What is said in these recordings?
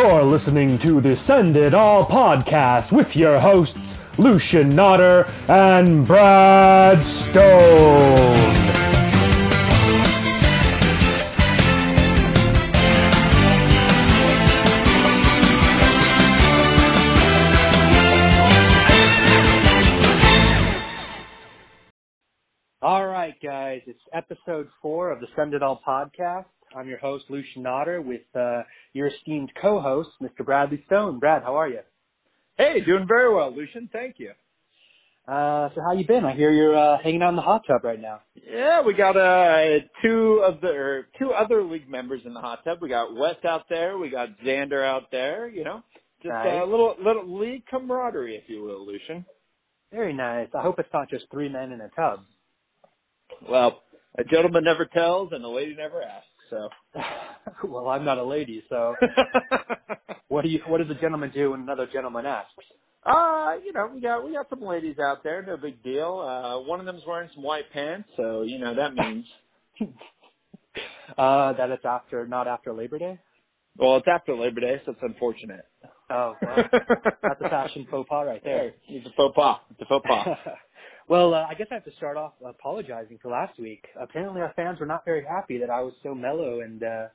You're listening to the Send It All podcast with your hosts, Lucian Nodder and Brad Stone. All right, guys, it's episode four of the Send It All podcast. I'm your host, Lucian Nodder, with uh, your esteemed co-host, Mr. Bradley Stone. Brad, how are you? Hey, doing very well, Lucian. Thank you. Uh, so how you been? I hear you're uh, hanging out in the hot tub right now. Yeah, we got uh two of the or two other league members in the hot tub. We got West out there. We got Xander out there. You know, just Nice. a little little league camaraderie, if you will, Lucian. Very nice. I hope it's not just three men in a tub. Well, a gentleman never tells, and a lady never asks. So, well, I'm not a lady, so what do you? What does a gentleman do when another gentleman asks? uh, you know, we got we got some ladies out there. No big deal. Uh, one of them's wearing some white pants, so you know that means. Uh, that it's after, not after Labor Day. well, it's after Labor Day, so it's unfortunate. Oh, well, that's a fashion faux pas right there. It's a faux pas. It's a faux pas. Well, uh, I guess I have to start off apologizing for last week. Apparently, our fans were not very happy that I was so mellow and uh,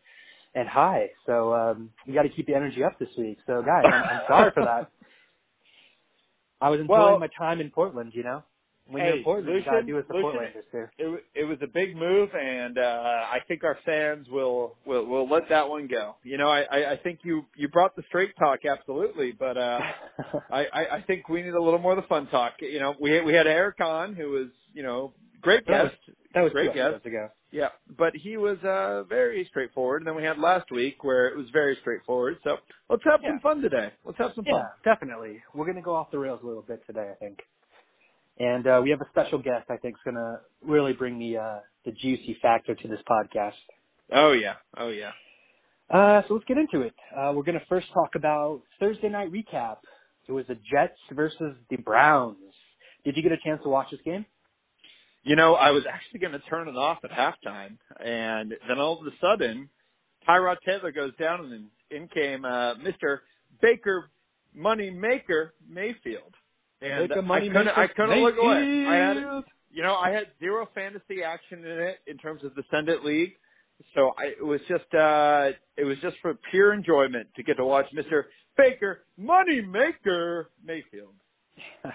and high. So um, we got to keep the energy up this week. So, guys, I'm, I'm sorry for that. I was enjoying Well- my time in Portland. You know, when Hey, you're Portland, you gotta do the Lucian, Portlanders do. it it was a big move, and uh, I think our fans will will will let that one go. You know, I I, I think you you brought the straight talk absolutely, but uh, I, I I think we need a little more of the fun talk. You know, we we had Eric on who was you know great That was- guest, that was great guest. ago. yeah, but he was uh very straightforward. And then we had last week where it was very straightforward. So let's have Yeah. some fun today. Let's have some fun. Yeah, definitely. We're gonna go off the rails a little bit today, I think. And uh, we have a special guest I think is gonna really bring the uh, the juicy factor to this podcast. Oh yeah, oh yeah. Uh, so let's get into it. Uh, we're gonna first talk about Thursday night recap. It was the Jets versus the Browns. Did you get a chance to watch this game? You know, I was actually going to turn it off at halftime, and then all of a sudden, Tyrod Taylor goes down, and then in came uh, Mr. Baker Money Maker Mayfield. And I couldn't, I couldn't look away. I had, you know, I had zero fantasy action in it in terms of the Send It League, so I, it was just, uh, it was just for pure enjoyment to get to watch Mr. Baker Money Maker Mayfield. uh,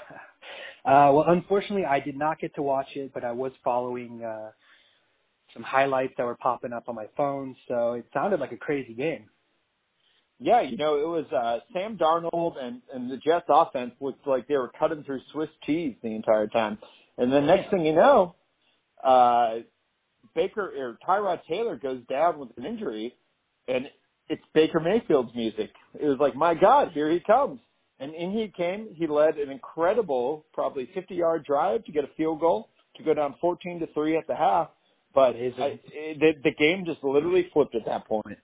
well, unfortunately, I did not get to watch it, but I was following uh, some highlights that were popping up on my phone, so it sounded like a crazy game. Yeah, you know, it was uh Sam Darnold and and the Jets offense looked like they were cutting through Swiss cheese the entire time. And the next thing you know, uh Baker or Tyrod Taylor goes down with an injury and it's Baker Mayfield's music. It was like, my God, here he comes. And in he came. He led an incredible, probably 50 yard drive to get a field goal to go down 14 to 3 at the half. But Amazing. I, it, the, the game just literally flipped at that point.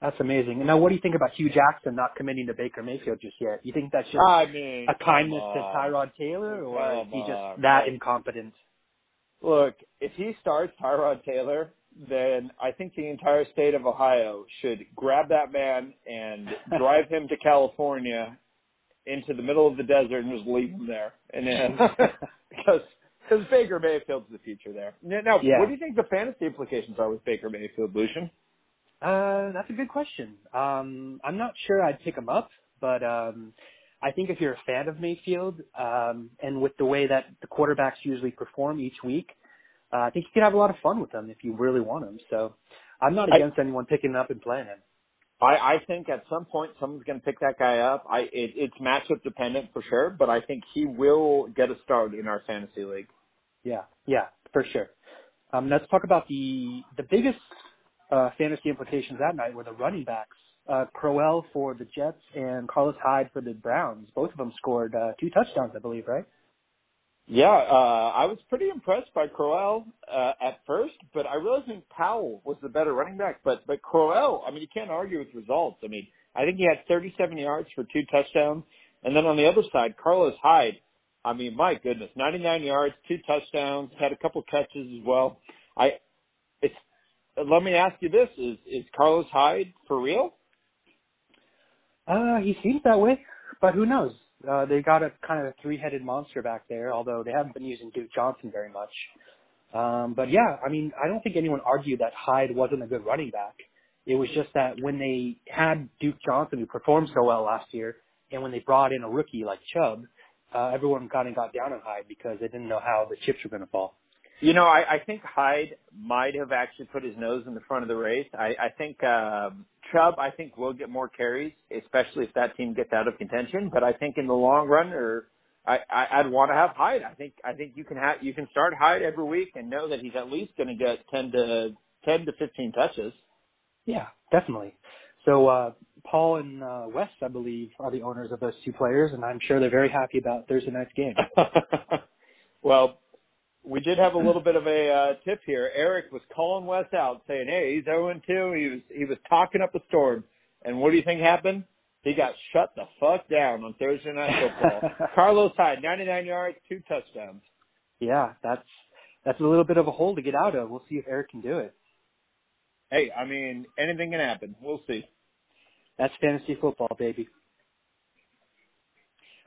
That's amazing. And now, what do you think about Hue Jackson not committing to Baker Mayfield just yet? You think that's just I mean, a kindness to. Tyrod Taylor, or is he just on, that right. incompetent? Look, if he starts Tyrod Taylor, then I think the entire state of Ohio should grab that man and drive him to California into the middle of the desert and just leave him there. And then because because Baker Mayfield's the future there. Now, now, Yeah. what do you think the fantasy implications are with Baker Mayfield, Lucian? Uh, that's a good question. Um, I'm not sure I'd pick him up, but um, I think if you're a fan of Mayfield, um, and with the way that the quarterbacks usually perform each week, uh, I think you could have a lot of fun with them if you really want him. So I'm not I- against anyone picking him up and playing him. I, I think at some point someone's going to pick that guy up. I it, it's matchup dependent for sure, but I think he will get a start in our fantasy league. Yeah, yeah, for sure. Um, let's talk about the the biggest uh, fantasy implications that night were the running backs. Uh, Crowell for the Jets and Carlos Hyde for the Browns. Both of them scored uh, two touchdowns, I believe, right? Yeah, uh, I was pretty impressed by Crowell uh, at first, but I think Powell was the better running back. But but Crowell, I mean, you can't argue with results. I mean, I think he had 37 yards for two touchdowns, and then on the other side, Carlos Hyde. I mean, my goodness, 99 yards, two touchdowns, had a couple catches as well. I, it's. Let me ask you this: Is is Carlos Hyde for real? Uh, he seems that way, but who knows? Uh, they got a kind of three-headed monster back there, although they haven't been using Duke Johnson very much. Um, but yeah, I mean, I don't think anyone argued that Hyde wasn't a good running back. It was just that when they had Duke Johnson, who performed so well last year, and when they brought in a rookie like Chubb, uh, everyone kind of got down on Hyde because they didn't know how the chips were going to fall. You know, I, I think Hyde might have actually put his nose in the front of the race. I, I think um, Chubb, I think will get more carries, especially if that team gets out of contention. But I think in the long run, or I, I I'd want to have Hyde. I think I think you can have you can start Hyde every week and know that he's at least going to get ten to ten to fifteen touches. Yeah, definitely. So uh, Paul and uh, Wes, I believe, are the owners of those two players, and I'm sure they're very happy about Thursday night's game. well, we did have a little bit of a uh, tip here. Eric was calling Wes out, saying, "Hey, he's 0 2. He was he was talking up a storm." And what do you think happened? He got shut the fuck down on Thursday night football. Carlos Hyde, 99 yards, two touchdowns. Yeah, that's that's a little bit of a hole to get out of. We'll see if Eric can do it. Hey, I mean, anything can happen. We'll see. That's fantasy football, baby.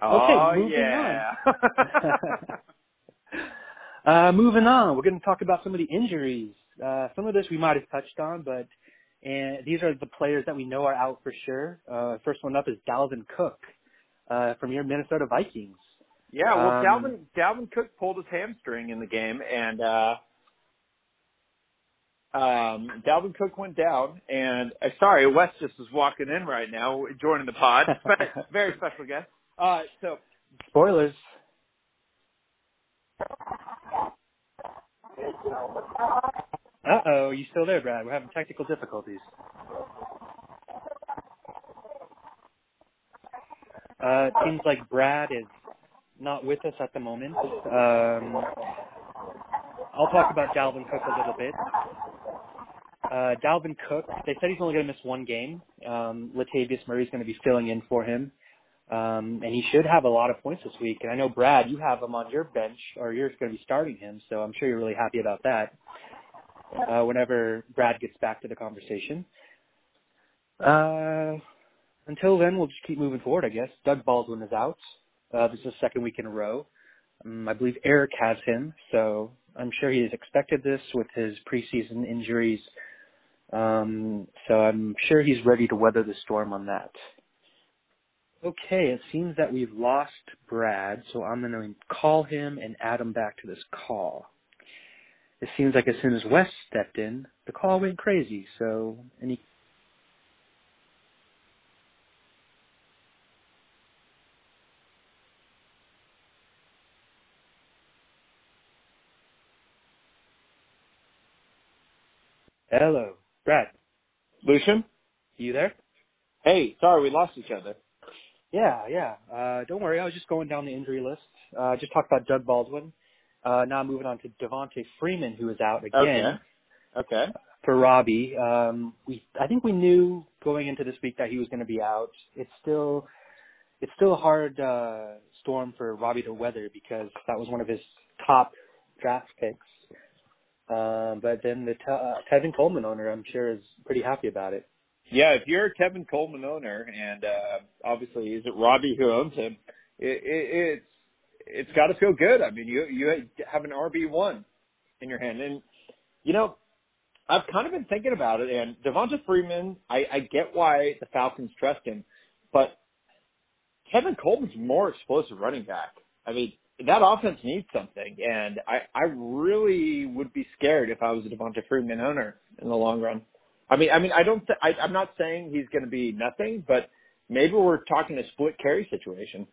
Oh, okay, moving yeah. uh, moving on, we're going to talk about some of the injuries. Uh, some of this we might have touched on, but and these are the players that we know are out for sure. Uh, first one up is Dalvin Cook uh, from your Minnesota Vikings. Yeah, well, Um, Dalvin Dalvin Cook pulled his hamstring in the game, and uh um Dalvin Cook went down. And uh, sorry, Wes just is walking in right now, joining the pod. Very special guest. Uh, so Spoilers. Uh oh, you still there, Brad? We're having technical difficulties. Uh, it seems like Brad is not with us at the moment. Um, I'll talk about Dalvin Cook a little bit. Uh, Dalvin Cook, they said he's only going to miss one game. Um, Latavius Murray's going to be filling in for him. Um, and he should have a lot of points this week. And I know Brad, you have him on your bench, or you're going to be starting him, so I'm sure you're really happy about that. Uh, whenever Brad gets back to the conversation. Uh, until then, we'll just keep moving forward, I guess. Doug Baldwin is out. Uh, this is the second week in a row. Um, I believe Eric has him, so I'm sure he has expected this with his preseason injuries. Um, so I'm sure he's ready to weather the storm on that. Okay, it seems that we've lost Brad, so I'm going to call him and add him back to this call. It seems like as soon as Wes stepped in, the call went crazy, so any Hello, Brad. Lucian, You there? hey, sorry we lost each other. Yeah, yeah. Uh, don't worry, I was just going down the injury list. Uh, just talked about Doug Baldwin. Uh, now moving on to Devonta Freeman, who is out again Okay. Okay. for Robbie. Um, we, I think we knew going into this week that he was going to be out. It's still, it's still a hard uh, storm for Robbie to weather because that was one of his top draft picks. Um, but then the te- uh, Tevin Coleman owner, I'm sure, is pretty happy about it. Yeah, if you're a Tevin Coleman owner, and uh obviously is it Robbie who owns him, it, it, it's it's got to feel good. I mean, you you have an RB one in your hand, and you know, I've kind of been thinking about it. And Devonta Freeman, I, I get why the Falcons trust him, but Tevin Coleman's more explosive running back. I mean, that offense needs something, and I I really would be scared if I was a Devonta Freeman owner in the long run. I mean, I mean, I don't. Th- I, I'm not saying he's going to be nothing, but maybe we're talking a split carry situation.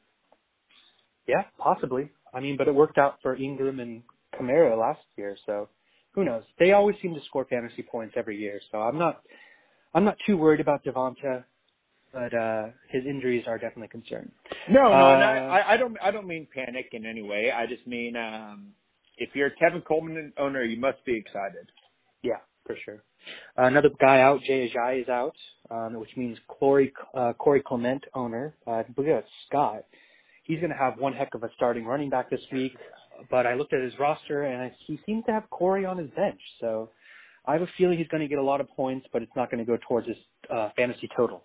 Yeah, possibly. I mean, but it worked out for Ingram and Kamara last year, so who knows? They always seem to score fantasy points every year, so I'm not I'm not too worried about Devonta, but uh his injuries are definitely a concern. No, no, Uh, no I, I don't. I don't mean panic in any way. I just mean um, if you're a Tevin Coleman owner, you must be excited. Yeah, for sure. Another guy out, Jay Ajayi is out, um, which means Corey uh, Corey Clement owner. Uh, I believe Scott. He's going to have one heck of a starting running back this week. But I looked at his roster and I, he seems to have Corey on his bench. So I have a feeling he's going to get a lot of points, but it's not going to go towards his uh, fantasy total.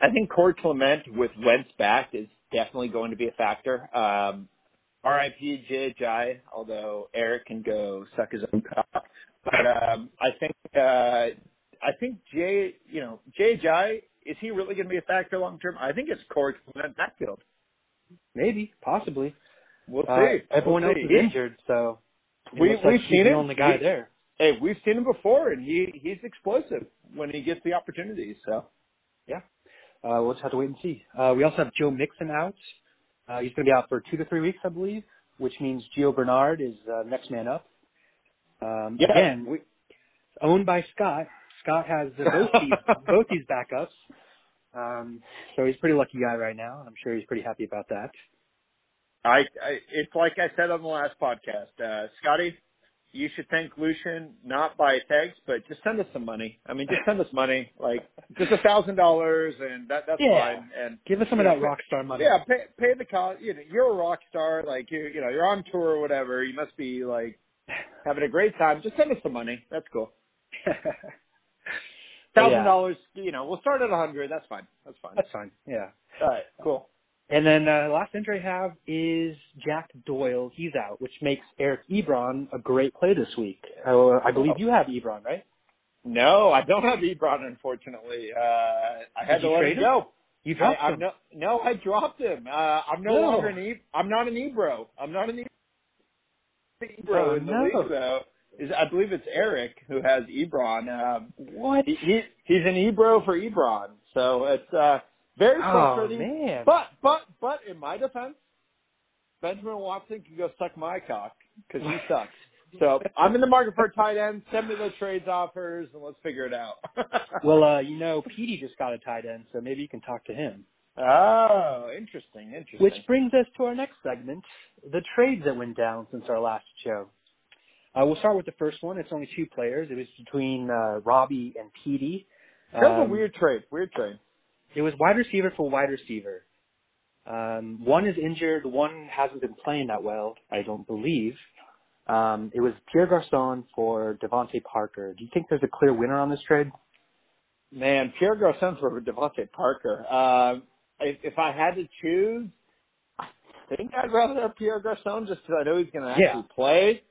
I think Corey Clement with Wentz back is definitely going to be a factor. Um, RIP Ajayi, although Eric can go suck his own cock. But um, I think uh, I think J you know Ajayi is he really going to be a factor long term? I think it's Corey Clement backfield. Maybe, possibly. We'll see. Uh, everyone we'll else see. is injured, so We looks like seen the only guy We- there. Hey, we've seen him before, and he he's explosive when he gets the opportunities. So yeah, Uh, we'll just have to wait and see. Uh, we also have Joe Mixon out. Uh, he's going to be out for two to three weeks, I believe, which means Gio Bernard is uh, next man up. Um, yeah, Again, we, owned by Scott. Scott has uh, both these both these backups, um, so he's a pretty lucky guy right now. And I'm sure he's pretty happy about that. I, I it's like I said on the last podcast, uh, Scotty. You should thank Lucian not by text, but just send us some money. I mean, just send us money, like just a thousand dollars, and that that's Yeah. fine. And Give us some of that rock star money. Yeah, pay pay the cost. You know, you're a rock star. Like you, you know, you're on tour or whatever. You must be like having a great time. Just send us some money. That's cool. Thousand dollars. You know, we'll start at a hundred. That's fine. That's fine. That's fine. Yeah. All right. Cool. And then uh, last entry I have is Jack Doyle. He's out, which makes Eric Ebron a great play this week. Uh, I believe you have Ebron, right? No, I don't have Ebron, unfortunately. Uh, I had Did to let trade him go. You I, dropped I'm him. no, no, I dropped him. Uh, I'm no No. longer an e. I'm not an Ebro. I'm not an e- Ebro Oh, in the no. league though. Is I believe it's Eric who has Ebron. Um, What? he, he he's an Ebro for Ebron, so it's uh very Oh frustrating. man. But but but in my defense, Benjamin Watson can go suck my cock because he sucks. So I'm in the market for a tight end. Send me those trades offers and let's figure it out. well, uh, you know, Petey just got a tight end, so maybe you can talk to him. Oh, interesting, interesting. Which brings us to our next segment, the trades that went down since our last show. Uh, we'll start with the first one. It's only two players. It was between uh, Robbie and Petey. That's a Um, weird trade. Weird trade. It was wide receiver for wide receiver. Um, one is injured. One hasn't been playing that well, I don't believe. Um, it was Pierre Garcon for DeVante Parker. Do you think there's a clear winner on this trade? Man, Pierre Garcon for DeVante Parker. Um, if, if I had to choose, I think I'd rather have Pierre Garcon just because I know he's going to actually Yeah. play.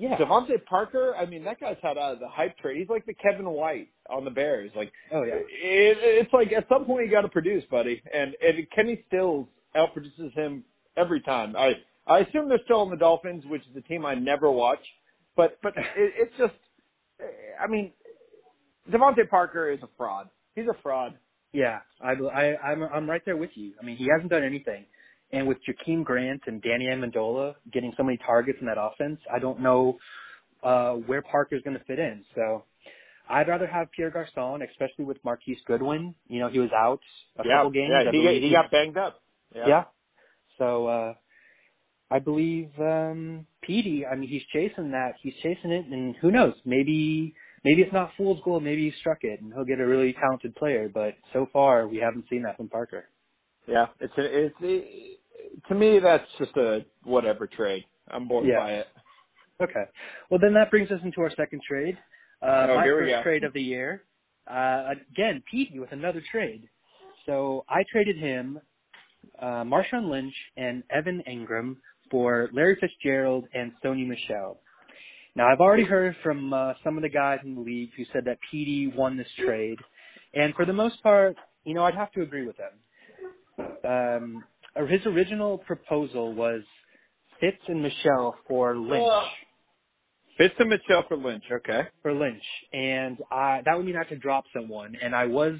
Yeah. DeVante Parker, I mean, that guy's had uh, the hype trade. He's like the Kevin White on the Bears. Like, Oh yeah. it, it's like at some point you got to produce, buddy. And and Kenny Stills outproduces him every time. I I assume they're still in the Dolphins, which is a team I never watch. But but it, it's just, I mean, DeVante Parker is a fraud. He's a fraud. Yeah. I, I I'm I'm right there with you. I mean, he hasn't done anything. And with Jakeem Grant and Danny Amendola getting so many targets in that offense, I don't know uh, where Parker's going to fit in. So I'd rather have Pierre Garcon, especially with Marquise Goodwin. You know, he was out a yeah, couple games. yeah. He got, he got banged up. Yeah. So uh I believe um Petey, I mean he's chasing that. He's chasing it and who knows, maybe maybe it's not fool's gold, maybe he struck it and he'll get a really talented player, but so far we haven't seen that from Parker. Yeah, it's a, it's it, to me that's just a whatever trade. I'm bored Yeah. by it. Okay. Well then that brings us into our second trade. Uh Oh, my here we first go. trade of the year. Uh again, Petey with another trade. So I traded him uh Marshawn Lynch and Evan Engram for Larry Fitzgerald and Sony Michel. Now I've already heard from uh, some of the guys in the league who said that PD won this trade, and for the most part, you know, I'd have to agree with them. Um, his original proposal was Fitz and Michel for Lynch. Fitz and Michel for Lynch. Okay. For Lynch, and I, that would mean I had to drop someone, and I was,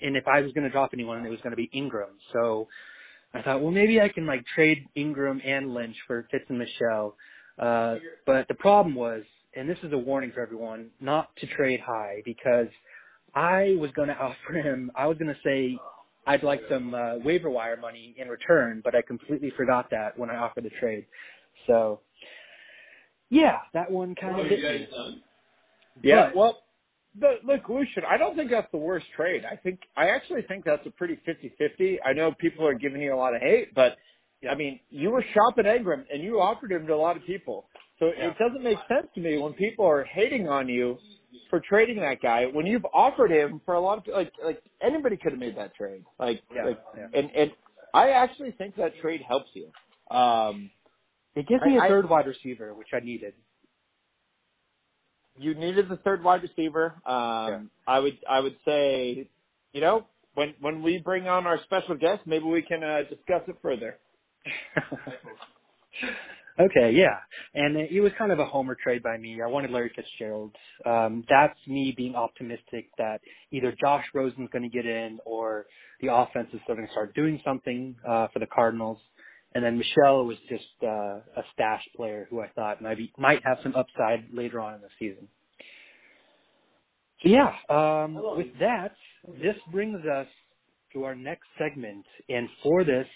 and if I was going to drop anyone, it was going to be Engram. So I thought, well, maybe I can like trade Engram and Lynch for Fitz and Michel. Uh, but the problem was, and this is a warning for everyone, not to trade high because I was going to offer him, I was going to say I'd like some uh, waiver wire money in return, but I completely forgot that when I offered the trade. So, yeah, that one kind of hit me. Yeah. But- well, the, look, Lucian, I don't think that's the worst trade. I think I actually think that's a pretty 50-50. I know people are giving you a lot of hate, but I mean, you were shopping Engram and you offered him to a lot of people. So Yeah. it doesn't make sense to me when people are hating on you for trading that guy when you've offered him for a lot of like like anybody could have made that trade. Like, Yeah, like yeah. and and I actually think that trade helps you. Um, It gives me a I- I- third wide receiver, which I needed. you needed the third wide receiver. Um. I would I would say, you know, when when we bring on our special guest, maybe we can uh, discuss it further. Okay, yeah. And it was kind of a homer trade by me. I wanted Larry Fitzgerald. Um, that's me being optimistic that either Josh Rosen's going to get in or the offense is going to start doing something uh, for the Cardinals. And then Michel was just uh, a stash player who I thought might be, might have some upside later on in the season. So yeah, um, with that, this brings us to our next segment, and for this,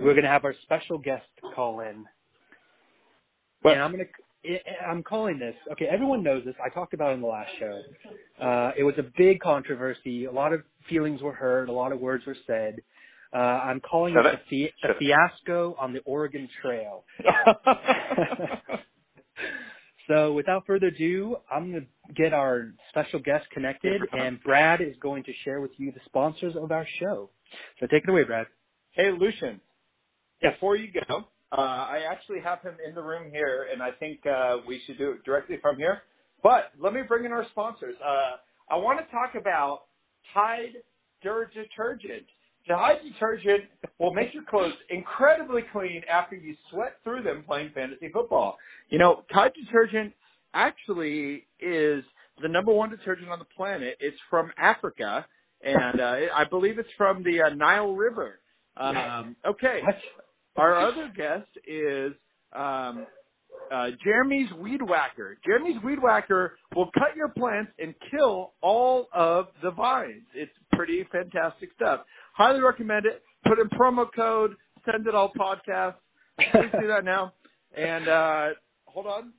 we're going to have our special guest call in. But- and I'm going to, I'm calling this. Okay, everyone knows this. I talked about it in the last show. Uh, it was a big controversy. A lot of feelings were hurt. A lot of words were said. Uh, I'm calling Shut it it. the, fi- Shut the fiasco on the Oregon Trail. So without further ado, I'm going to get our special guest connected, and Brad is going to share with you the sponsors of our show. So take it away, Brad. hey, Lucian. Before you go, uh, I actually have him in the room here, and I think uh, we should do it directly from here. But let me bring in our sponsors. Uh, I want to talk about Tide Dirt Detergent. Tide detergent will make your clothes incredibly clean after you sweat through them playing fantasy football. You know, Tide detergent actually is the number one detergent on the planet. It's from Africa, and uh, I believe it's from the uh, Nile River. Um, okay, What? Our other guest is um, uh, Jeremy's Weed Whacker. Jeremy's Weed Whacker will cut your plants and kill all of the vines. It's pretty fantastic stuff. Highly recommend it. Put in promo code Send It All Podcast. Please do that now. And uh, hold on.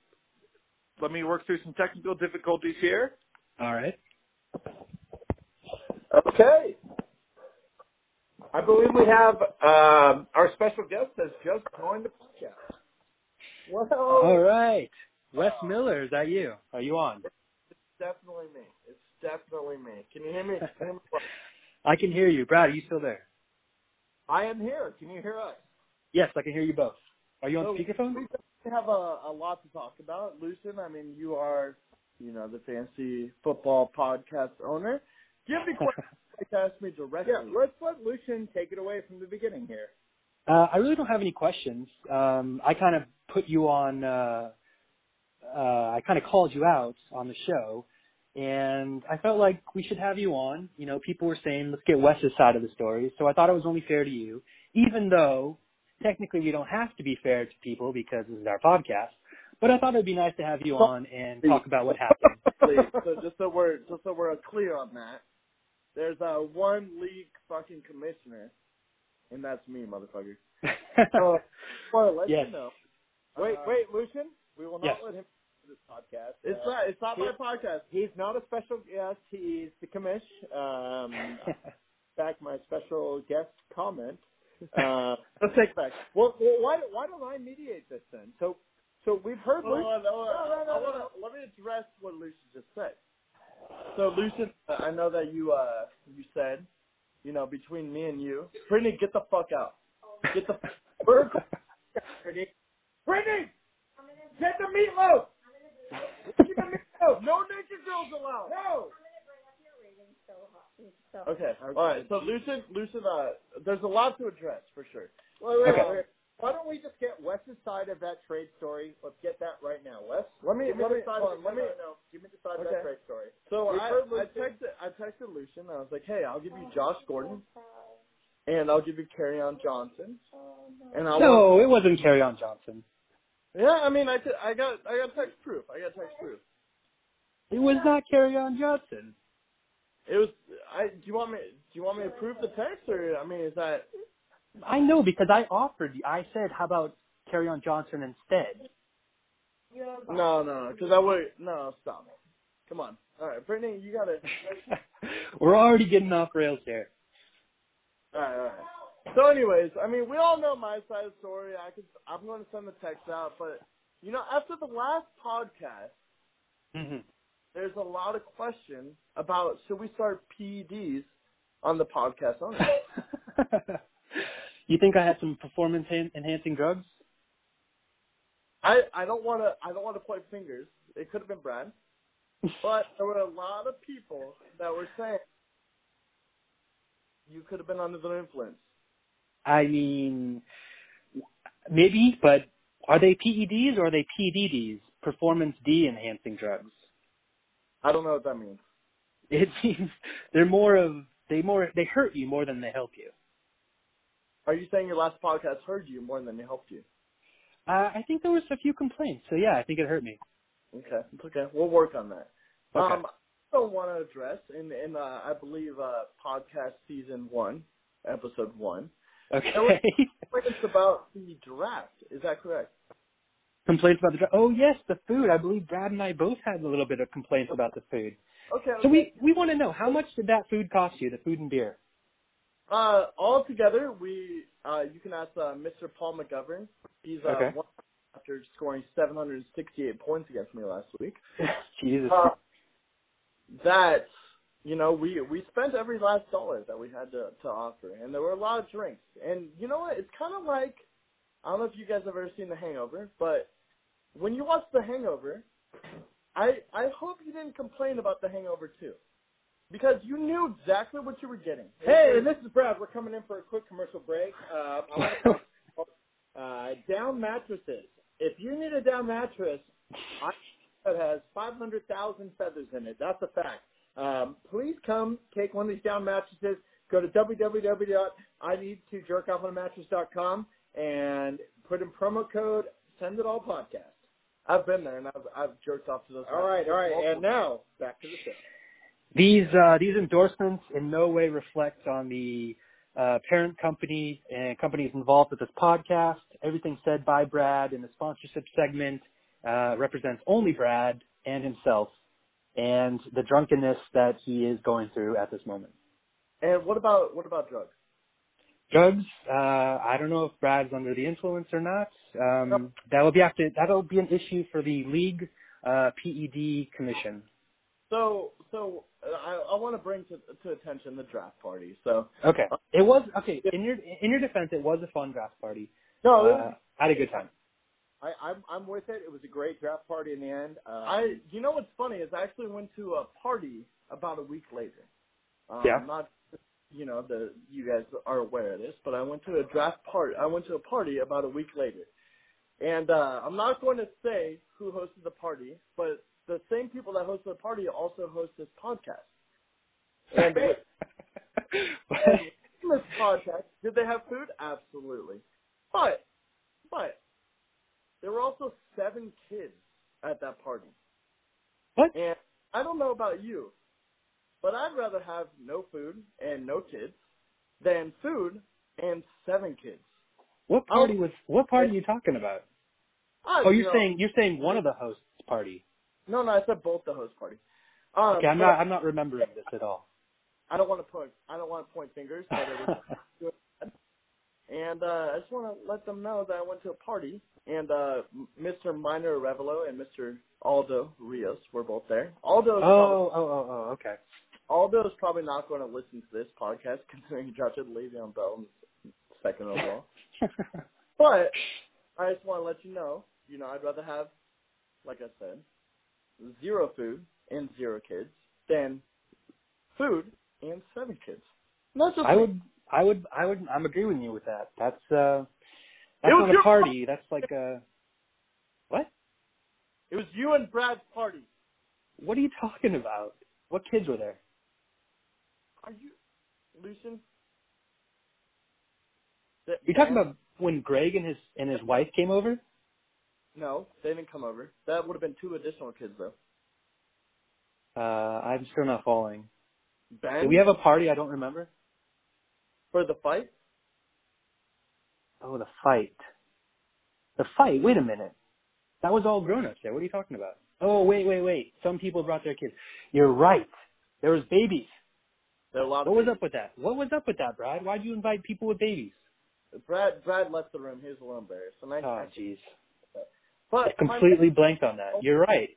Let me work through some technical difficulties here. All right. Okay. I believe we have um, our special guest has just joined the podcast. Well, All right. Wes Miller, is that you? Are you on? It's definitely me. It's definitely me. Can you hear me? Can you hear me? I can hear you. Brad, are you still there? I am here. Can you hear us? Yes, I can hear you both. Are you on So, speakerphone? We have a, a lot to talk about. Lucian, I mean, you are, you know, the fancy football podcast owner. Do you have any questions like to ask me directly? Yeah, let's let Lucian take it away from the beginning here. Uh, I really don't have any questions. Um, I kind of put you on. Uh, uh, I kind of called you out on the show, and I felt like we should have you on. You know, people were saying let's get Wes's side of the story, so I thought it was only fair to you, even though technically we don't have to be fair to people because this is our podcast. But I thought it'd be nice to have you on and talk about what happened. So just so we're just so we're clear on that, there's a one league fucking commissioner, and that's me, motherfucker. So, well, let Yes. you know. Wait, Uh, wait, Lucian. We will not Yes. let him do this podcast. It's Uh, not. It's not my podcast. He's not a special guest. He's the commish. Um, back my special guest comment. Uh, Let's take back. well, well, why why don't I mediate this then? So so we've heard. Hold Lucian- on, hold on. No, no, no, I no, wanna, let me address what Lucian just said. So, Lucian, I know that you uh you said, you know, between me and you, Brittany, get the fuck out. Get the we're Brittany, get the meatloaf. Get the meatloaf. no naked girls allowed. No. Okay. All right. So, Lucian, Lucian, uh, there's a lot to address for sure. Wait, wait, Okay. wait, wait. Why don't we just get Wes's side of that trade story? Let's get that right now, Wes. Let me Give me let the me side on, let me. no, give me the side of that trade story. So We've I, I texted I texted Lucian. I was like, hey, I'll give you Josh Gordon, and I'll give you Kerryon Johnson, and I'll no, it wasn't Kerryon Johnson. Yeah, I mean, I, t- I got I got text proof. I got text proof. It was not Kerryon Johnson. It was. I do you want me do you want me to prove the text or I mean is that I know because I offered. you. I said, "How about Kerryon Johnson instead?" no no because I would no stop come on all right Brittany you gotta We're already getting off rails here. all right all right so anyways I mean we all know my side of the story I could I'm going to send the text out but you know after the last podcast hmm there's a lot of question about should we start PEDs on the podcast only. you think I had some performance en- enhancing drugs? I I don't want to I don't want to point fingers. It could have been Brad, but there were a lot of people that were saying you could have been under the influence. I mean, maybe, but are they PEDs or are they PDDs? Performance D enhancing drugs. I don't know what that means. It seems they're more of they more they hurt you more than they help you. Are you saying your last podcast hurt you more than it helped you? Uh, I think there was a few complaints, so yeah, I think it hurt me. Okay, it's okay. We'll work on that. Okay. Um, I also want to address in in uh, I believe uh, podcast season one, episode one, Okay. complaints about the draft. Is that correct? complaints about the draft. oh yes, the food. I believe Brad and I both had a little bit of complaints about the food. Okay. So okay. we we want to know how much did that food cost you? The food and beer. Uh, all together, we uh, you can ask uh, Mr. Paul McGovern. He's uh, Okay. one after scoring 768 points against me last week. Jesus. Uh, that you know we we spent every last dollar that we had to to offer, and there were a lot of drinks. And you know what? It's kind of like I don't know if you guys have ever seen The Hangover, but when you watch The Hangover, I I hope you didn't complain about The Hangover too, because you knew exactly what you were getting. Hey, and this is Brad. We're coming in for a quick commercial break. Uh, I want to talk about, uh, down mattresses. If you need a down mattress I, that has 500,000 feathers in it, that's a fact. Um, please come take one of these down mattresses. Go to www.ineedtojerkoffonamattress.com and put in promo code Send It All Podcast. I've been there and I've I've jerked off to those. All right, all right, and now back to the show. These uh, these endorsements in no way reflect on the uh, parent company and companies involved with this podcast. Everything said by Brad in the sponsorship segment uh, represents only Brad and himself and the drunkenness that he is going through at this moment. And what about what about drugs? Drugs, uh, I don't know if Brad's under the influence or not. Um, that will be after, that'll be an issue for the league uh, PED commission. So so I I want to bring to to attention the draft party. So Okay. It was okay. In your in your defense, it was a fun draft party. no, it Uh, was- I had a good time. I, I'm I'm with it. It was a great draft party in the end. Uh, I you know what's funny is I actually went to a party about a week later. Um, Yeah. Not you know the you guys are aware of this, but I went to a draft party. I went to a party about a week later, and uh, I'm not going to say who hosted the party, but the same people that host the party also host this podcast. And in this podcast, did they have food? Absolutely. But, but, there were also seven kids at that party. What? And I don't know about you, but I'd rather have no food and no kids than food and seven kids. What um, party was? What party are you talking about? I, Oh, you you're know- saying you're saying one of the hosts' party. No, no, I said both the host party. Um, Okay, I'm not. I'm not remembering this at all. I don't want to point. I don't want to point fingers, And uh, I just want to let them know that I went to a party, and uh, Mr. Minor Revelo and Mr. Aldo Rios were both there. Aldo, oh, oh, oh, oh, okay. Aldo is probably not going to listen to this podcast, considering he drafted Le'Veon Bell in the second overall. but I just want to let you know, you know, I'd rather have, like I said, zero food and zero kids than food and seven kids. Not just I me. would. I would. I would. I'm agree with you with that. That's uh. That's not a party. That's like a. What? It was you and Brad's party. What are you talking about? What kids were there? Are you, Lucian? You're talking about when Greg and his and his wife came over? No, they didn't come over. That would have been two additional kids, though. Uh, I'm still not following. Ben, Did we have a party I don't remember? for the fight? Oh, the fight. The fight. Wait a minute. That was all grown-ups there. What are you talking about? Oh, wait, wait, wait. Some people brought their kids. You're right. There was babies. There were a lot of What was babies. up with that? What was up with that, Brad? Why'd you invite people with babies? Brad, Brad left the room. He was a little embarrassed. I, Oh, jeez. But I completely blanked on that. You're right.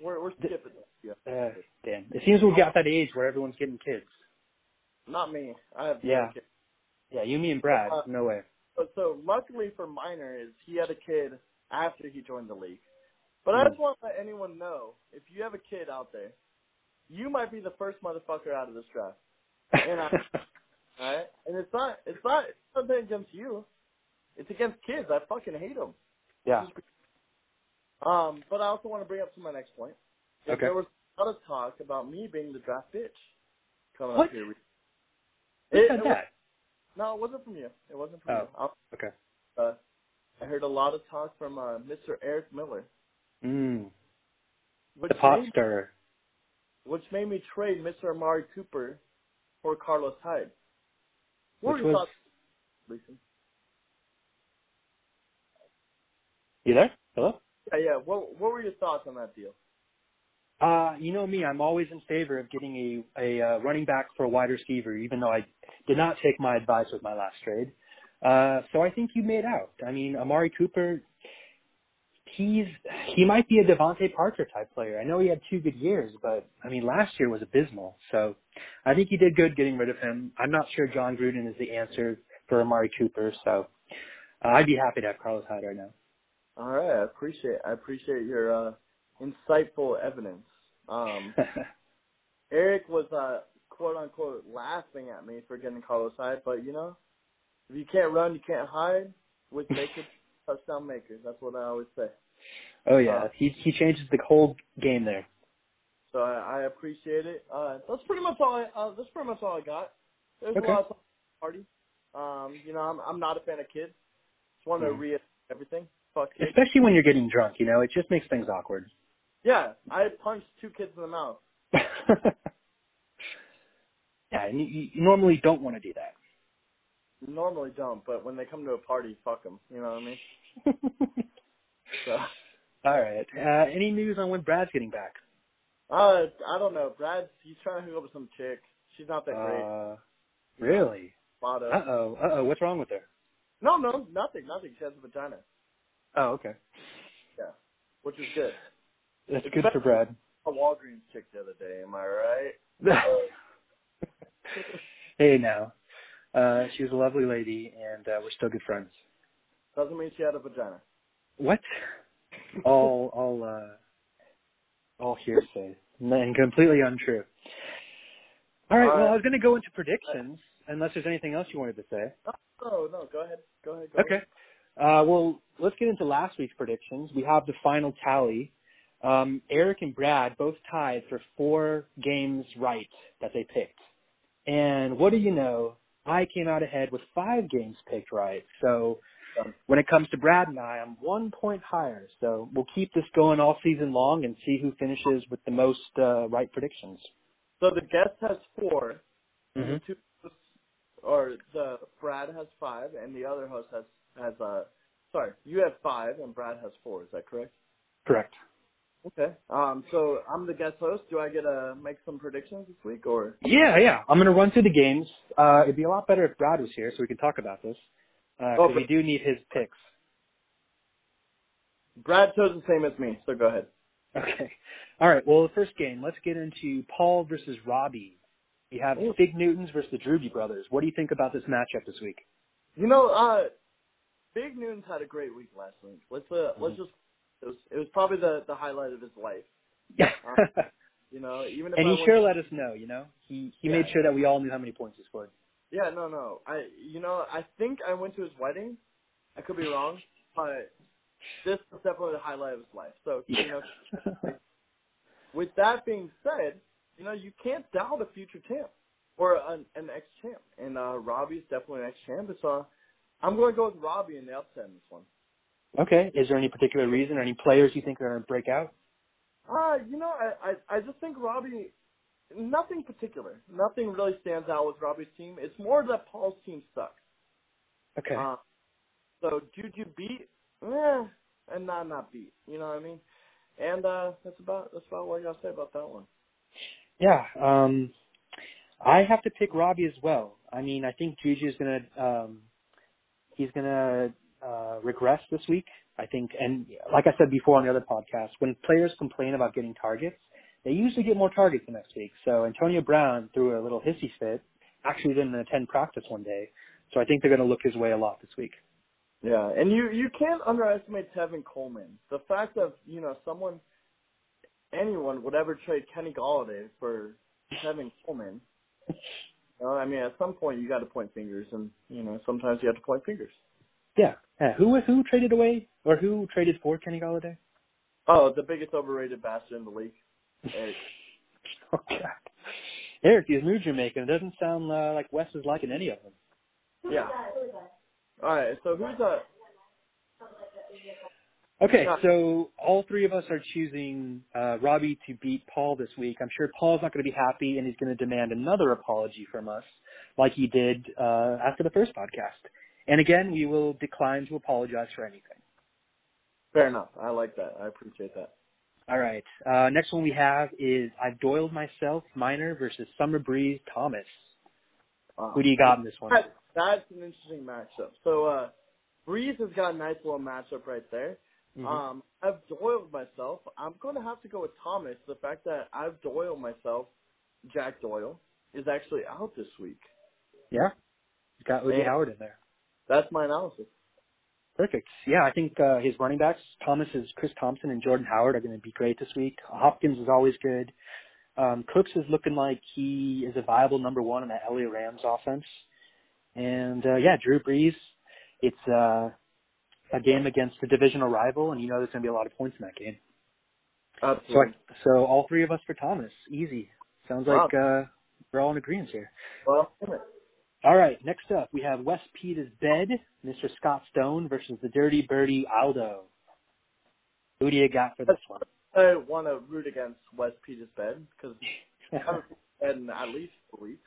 we're, we're skipping it. Yeah. Uh, damn. It seems we've got that age where everyone's getting kids. Not me. I have Yeah. kids. Yeah, you, me, and Brad. Uh, No way. But so luckily for Miner is he had a kid after he joined the league. But I Hmm. just want to let anyone know if you have a kid out there, you might be the first motherfucker out of this draft. And I, alright? And it's not it's not it's nothing against you. It's against kids. I fucking hate them. yeah. Um, but I also want to bring up to my next point. Is Okay. There was a lot of talk about me being the draft bitch coming What? up here. Who It, said it was, no, it wasn't from you. It wasn't from Oh. you. I'll- Okay. Uh, I heard a lot of talk from uh, Mr. Eric Miller, Mm. which The pot made, stirrer. which made me trade Mr. Amari Cooper for Carlos Hyde. What Which was- thoughts, Lisa? You there? Hello? Yeah, yeah. What What were your thoughts on that deal? Uh, you know me, I'm always in favor of getting a, a uh, running back for a wide receiver, even though I did not take my advice with my last trade. Uh, so I think you made out. I mean, Amari Cooper, he's he might be a DeVante Parker type player. I know he had two good years, but I mean, last year was abysmal. So I think you did good getting rid of him. I'm not sure Jon Gruden is the answer for Amari Cooper, so uh, I'd be happy to have Carlos Hyde right now. All right, I appreciate I appreciate your uh, insightful evidence. Um, Eric was uh, quote unquote laughing at me for getting Carlos Hyde, but you know, if you can't run, you can't hide. With makers, touchdown makers. That's what I always say. oh yeah, Uh, he he changes the whole game there. So I, I appreciate it. Uh, that's pretty much all. I, uh, that's pretty much all I got. There's Okay. a lot of party. Um, you know, I'm I'm not a fan of kids. Just want to Mhm. read everything. Fuck. Especially when you're getting drunk, you know, it just makes things awkward. Yeah, I punched two kids in the mouth. yeah, and you, you normally don't want to do that. Normally don't, but when they come to a party, fuck them. You know what I mean? So, All right. Uh, any news on when Brad's getting back? uh, I don't know. Brad, he's trying to hook up with some chick. She's not that great. Uh, really? Uh oh. Uh oh. What's wrong with her? No, no, nothing, nothing. She has a vagina. Oh, okay. Yeah, which is good. That's It's good for Brad. A Walgreens chick the other day. Am I right? hey, now. Uh, she was a lovely lady, and uh, we're still good friends. Doesn't mean she had a vagina. What? all, all, uh, all hearsay, and completely untrue. All right. Well, I was going to go into predictions, unless there's anything else you wanted to say. No, no. Go ahead. Go ahead. Go Okay. Ahead. Uh, well, let's get into last week's predictions. We have the final tally. Um, Eric and Brad both tied for four games right that they picked. And what do you know? I came out ahead with five games picked right. So when it comes to Brad and I, I'm one point higher. So we'll keep this going all season long and see who finishes with the most uh, right predictions. So the guest has 4 and Mhm. two, or the Brad has five, and the other host has has uh, sorry, you have five, and Brad has four. Is that correct? Correct. Okay. Um. So I'm the guest host. Do I get to make some predictions this week, or? Yeah, yeah. I'm going to run through the games. Uh, it'd be a lot better if Brad was here so we could talk about this. Because Oh, we do need his picks. Brad chose the same as me, so go ahead. Okay. All right. Well, the first game, let's get into Paul versus Robbie. We have Ooh. Big Newtons versus the Druby brothers. What do you think about this matchup this week? You know, uh, Big Noons had a great week last week. Let's uh, let's Mm-hmm. just it was it was probably the the highlight of his life. Yeah. You know, even if and I he sure let us know. You know, he he Yeah. made sure that we all knew how many points he scored. Yeah, no, no. I, you know, I think I went to his wedding. I could be wrong, but this was definitely the highlight of his life. So, you know, with that being said, you know, you can't doubt a future champ or an, an ex-champ, and uh, Robbie's definitely an ex-champ. So, I'm going to go with Robbie in the upset in this one. Okay. Is there any particular reason or any players you think are going to break out? Uh, you know, I, I, I just think Robbie, nothing particular. Nothing really stands out with Robbie's team. It's more that Paul's team sucks. Okay. Uh, so Juju beat, eh, and not not beat. You know what I mean? And uh, that's about that's about what I gotta say about that one. Yeah. Um, I have to pick Robbie as well. I mean, I think Juju is gonna um, he's gonna uh, regress this week. I think, and like I said before on the other podcast, when players complain about getting targets, they usually get more targets the next week. So Antonio Brown threw a little hissy fit, actually didn't attend practice one day. So I think they're going to look his way a lot this week. Yeah, and you you can't underestimate Tevin Coleman. The fact that you know someone, anyone would ever trade Kenny Golladay for Tevin Coleman. Well, I mean, at some point you got to point fingers, and you know sometimes you have to point fingers. Yeah. yeah. Who who traded away or who traded for Kenny Golladay? Oh, the biggest overrated bastard in the league. Eric. Oh God. Eric, these moves you're making, it doesn't sound uh, like Wes is liking any of them. Yeah. All right. So who's uh Okay, so all three of us are choosing uh, Robbie to beat Paul this week. I'm sure Paul's not going to be happy, and he's going to demand another apology from us, like he did uh, after the first podcast. And again, we will decline to apologize for anything. Fair enough. I like that. I appreciate that. All right. Uh, next one we have is I've Doyled myself, Minor versus Summer Breeze Thomas. Wow. Who do you got in this one? That, that's an interesting matchup. So uh Breeze has got a nice little matchup right there. Mhm. Um, I've Doyled myself. I'm going to have to go with Thomas. The fact that I've Doyled myself, Jack Doyle, is actually out this week. yeah, he's got Woody Howard in there. That's my analysis. Perfect. Yeah, I think uh, his running backs, Thomas is Chris Thompson and Jordan Howard, are going to be great this week. Hopkins is always good. Um, Cooks is looking like he is a viable number one in that LA Rams offense. And uh, yeah, Drew Brees, it's uh, a game against a divisional rival, and you know there's going to be a lot of points in that game. So, I, so all three of us for Thomas, easy. Sounds like uh, we're all in agreement here. well, All right, next up we have Wes Peter's bed, Mr. Scott Stone versus the Dirty Birdie Aldo. Who do you got for this one? I want to root against West Peters' bed because I haven't been in at least four weeks.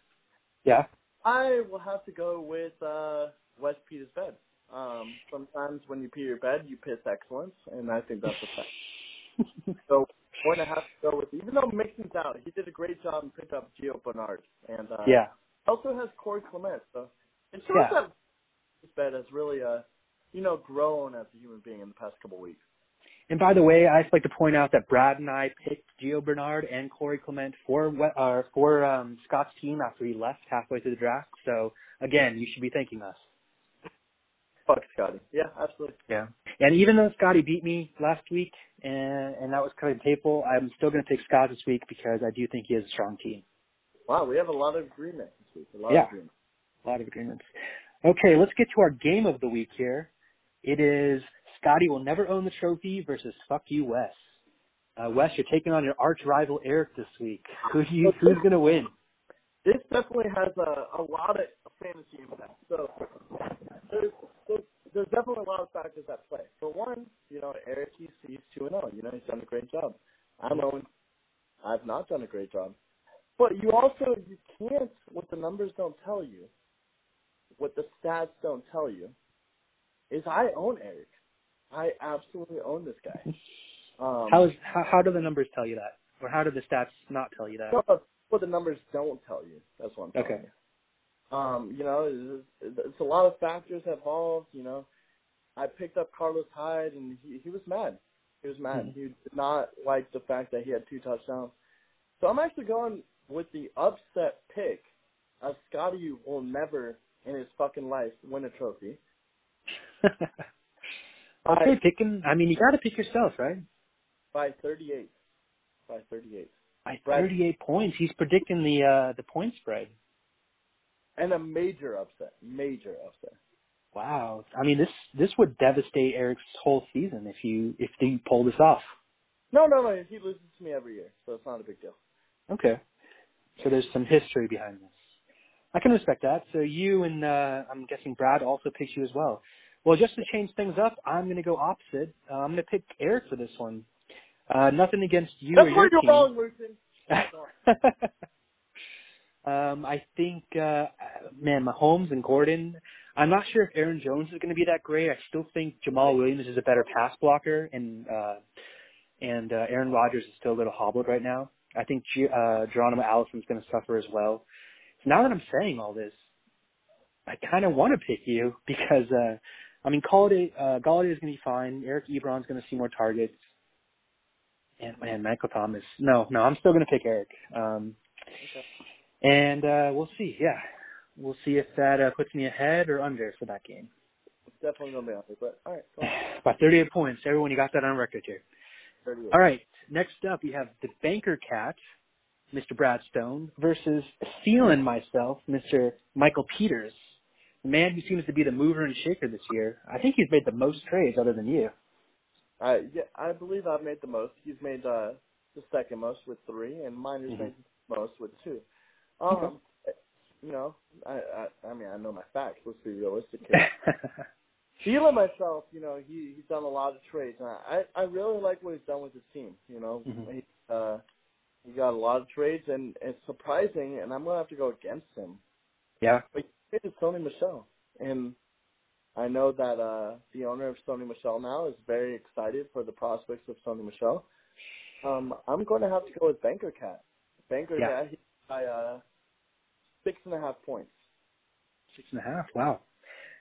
yeah. I will have to go with uh, West Peters' bed. Um, sometimes when you pee your bed, you piss excellence, and I think that's a fact. so I'm going to have to go with, even though Mixon's out, he did a great job and picked up Gio Bernard. And uh, Yeah. also has Corey Clement. So it shows Yeah. that his bed has really, uh, you know, grown as a human being in the past couple weeks. And by the way, I'd like to point out that Brad and I picked Gio Bernard and Corey Clement for uh, for um, Scott's team after he left halfway through the draft. So again, you should be thanking us. Fuck Scotty. Yeah, absolutely. Yeah. And even though Scotty beat me last week, and and that was kind of painful, I'm still going to take Scott this week because I do think he has a strong team. Wow, we have a lot of agreement this week. A lot Yeah. of agreement. A lot of agreements. Okay, let's get to our game of the week here. It is Scotty will never own the trophy versus fuck you, Wes. Uh, Wes, you're taking on your arch rival Eric this week. Who do you, who's going to win? This definitely has a, a lot of fantasy impact. So there's, there's there's definitely a lot of factors at play. For one, you know, Eric he's he's two and zero. You know, he's done a great job. I'm Owen. I've not done a great job. But you also you can't what the numbers don't tell you, what the stats don't tell you, is I own Eric. I absolutely own this guy. Um, How is how, how do the numbers tell you that, or how do the stats not tell you that? No, what the numbers don't tell you. That's what I'm telling Okay. you. Um, you know, it's, it's a lot of factors involved. You know, I picked up Carlos Hyde, and he he was mad. He was mad. Mhm. He did not like the fact that he had two touchdowns. So I'm actually going with the upset pick of Scotty will never in his fucking life win a trophy. okay, picking. I mean, you got to pick yourself, right? by 38. By 38. By Right. 38 points, he's predicting the uh, the point spread. And a major upset. Major upset. Wow. I mean, this this would devastate Eric's whole season if you if you pull this off. No, no, no. He loses to me every year, so it's not a big deal. Okay. So there's some history behind this. I can respect that. So you and uh, I'm guessing Brad also picks you as well. Well, just to change things up, I'm going to go opposite. Uh, I'm going to pick Eric for this one. Uh, nothing against you That's or where your you're team. wrong, Lucian. um, I think, uh, man, Mahomes and Gordon. I'm not sure if Aaron Jones is going to be that great. I still think Jamaal Williams is a better pass blocker, and uh, and uh, Aaron Rodgers is still a little hobbled right now. I think G- uh, Geronimo Allison's going to suffer as well. So now that I'm saying all this, I kind of want to pick you because, uh, I mean, Golladay, uh, Golladay is going to be fine. Eric Ebron's going to see more targets. And man, Michael Thomas. No, no, I'm still gonna pick Eric. Um, Okay. and uh, we'll see. Yeah, we'll see if that uh, puts me ahead or under for that game. It's definitely gonna be there, but all right. By 38 points. Everyone, you got that on record here. 38. All right. Next up, we have the Banker Cat, Mr. Brad Stone, versus Feeling Myself, Mr. Michael Peters, the man who seems to be the mover and shaker this year. I think he's made the most trades other than you. I yeah, I believe I've made the most. He's made uh, the second most with three, and Miner's Mhm. made the most with two. Um, Okay. you know, I, I I mean I know my facts. Let's be realistic here. Feeling myself, you know, he he's done a lot of trades, and I I really like what he's done with his team. You know, Mhm. he uh he got a lot of trades, and it's surprising, and I'm gonna have to go against him. yeah. But he traded Sony Michel, and I know that uh the owner of Sony Michel now is very excited for the prospects of Sony Michel. Um, I'm going to have to go with Banker Cat. Banker Yeah. Cat, he by uh six and a half points. Six and a half. Wow.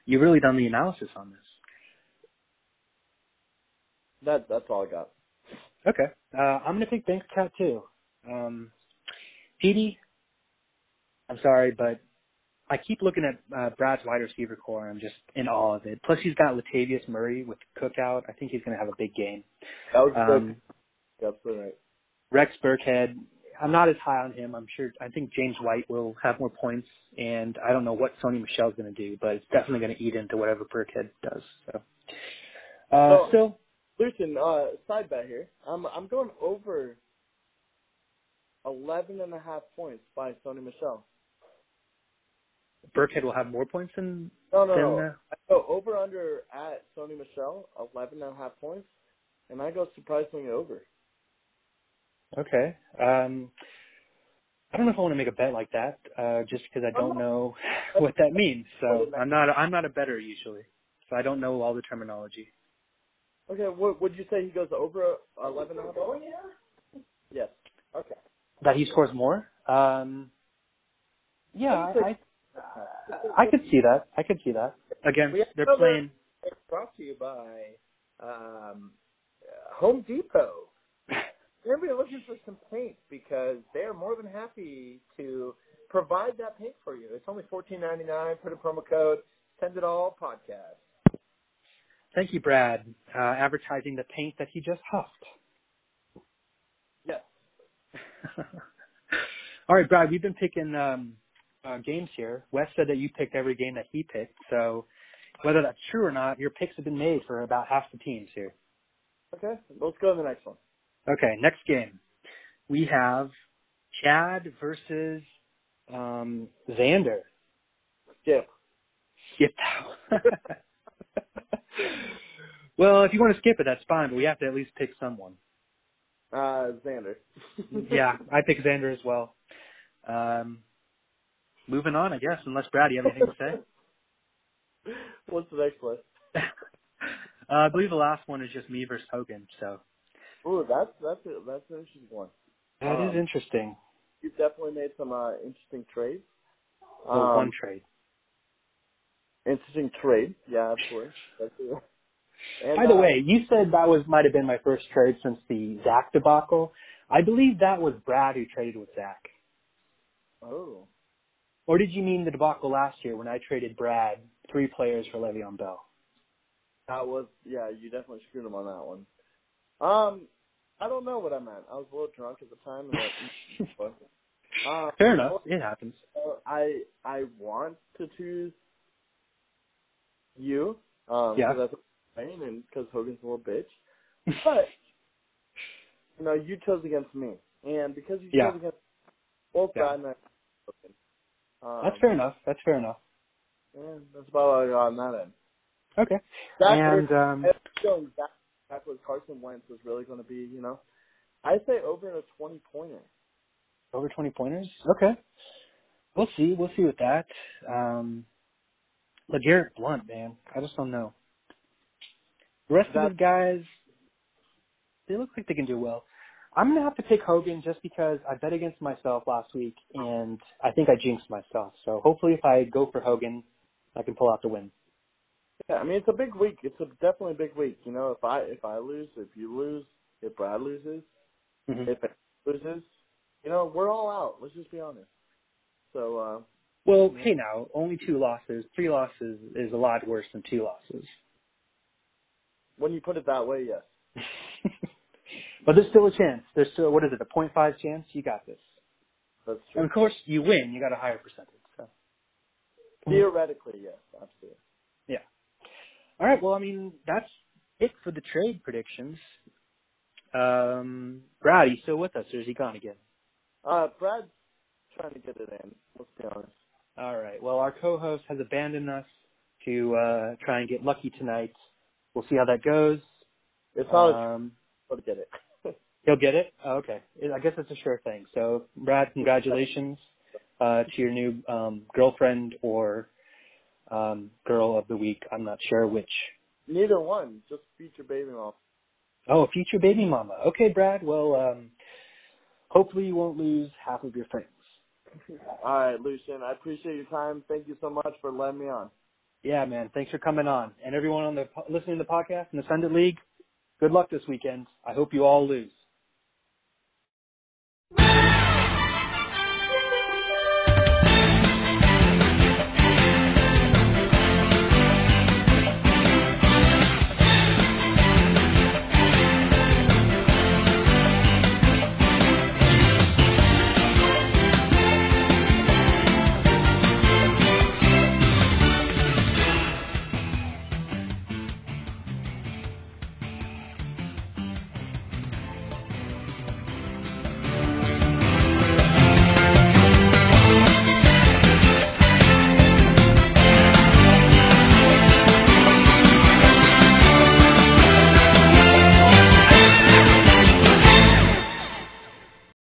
You've really done the analysis on this. That that's all I got. Okay. Uh, I'm going to pick Banker Cat too. Um, Petey, I'm sorry, but I keep looking at uh, Brad's wide receiver core. and I'm just in awe of it. Plus, he's got Latavius Murray with Cookout. I think he's going to have a big game. That was Um, good. Absolutely right. Rex Burkhead, I'm not as high on him. I'm sure. I think James White will have more points, and I don't know what Sony Michel's going to do, but it's definitely going to eat into whatever Burkhead does. So, uh, So- still, Listen, uh, side bet here. I'm I'm going over eleven and a half points by Sony Michel. Burkhead will have more points than No, no, than. no. Uh, I go over under at Sony Michel, eleven and a half points, and I go surprisingly over. Okay. Um, I don't know if I want to make a bet like that, uh, just because I don't know what that means. So I'm not I'm not a better usually, so I don't know all the terminology. Okay, what would you say he goes over eleven and a half? points? Yes. Okay. That he scores more. Um, yeah, I, I I could see that. I could see that. Again, they're another- playing. Brought to you by um, uh, Home Depot. Everybody looking for some paint because they are more than happy to provide that paint for you. It's only fourteen ninety nine. Put a promo code. Send it all podcast. Thank you, Brad, uh, advertising the paint that he just huffed. Yes. All right, Brad, we've been picking um, uh, games here. Wes said that you picked every game that he picked, so whether that's true or not, your picks have been made for about half the teams here. Okay. Let's go to the next one. Okay, next game. We have Chad versus um, Xander. Skip. Skip out. well, if you want to skip it, that's fine, but we have to at least pick someone. Uh, Xander. yeah, I pick Xander as well. Um, moving on, I guess, unless Brad, you have anything to say? What's the next one? uh, I believe the last one is just me versus Hogan, so Ooh, that's that's a, that's an interesting one. that is Um, interesting. You've definitely made some uh, interesting trades. Well, Um, one trade. interesting trade. Yeah, absolutely. That's it. And, By the uh, way, you said that was might have been my first trade since the Zach debacle. I believe that was Brad who traded with Zach. Oh. Or did you mean the debacle last year when I traded Brad three players for Le'Veon Bell? That was yeah. You definitely screwed him on that one. Um, I don't know what I meant. I was a little drunk at the time. And that, uh, Fair enough. It happens. I I want to choose you. Um, Yeah. Cause that's Wayne and because Hogan's a little bitch. But you know, you chose against me, and because you Yeah. chose against both Yeah. Brad and I, Hogan, um, That's fair enough. That's fair enough. Yeah, that's about all I got on that end. Okay. That And um, going back, back Carson Wentz was really going to be, you know, I say over a twenty pointer. over 20 pointers. Okay. We'll see. We'll see with that. Um, LeGarrette Blunt, man. I just don't know. The rest of That- those guys, they look like they can do well. I'm going to have to pick Hogan just because I bet against myself last week and I think I jinxed myself. So hopefully if I go for Hogan, I can pull out the win. Yeah, I mean it's a big week. It's a definitely a big week. You know, if I if I lose, if you lose, if Brad loses, Mhm. If it loses, you know, we're all out. Let's just be honest. So, uh, Well, hey now, only two losses. Three losses is a lot worse than two losses. when you put it that way, yes. but there's still a chance. There's still what is it, a 0.5 chance? You got this. That's true. And of course, you win. You got a higher percentage. So. Theoretically, yes, absolutely. Yeah. All right. Well, I mean, that's it for the trade predictions. Um, Brad, you still with us, or is he gone again? Uh, Brad's trying to get it in. Let's be honest. All right. Well, our co-host has abandoned us to uh, try and get lucky tonight. We'll see how that goes. It's not Um, to get it. He'll get it. Oh, okay. I guess it's a sure thing. So, Brad, congratulations uh, to your new um, girlfriend or um, girl of the week. I'm not sure which. Neither one. Just future baby mom. Oh, future baby mama. Okay, Brad. Well, um, hopefully you won't lose half of your friends. All right, Lucian. I appreciate your time. Thank you so much for letting me on. Yeah, man. Thanks for coming on. And everyone on the listening to the podcast in the Sunday League, good luck this weekend. I hope you all lose.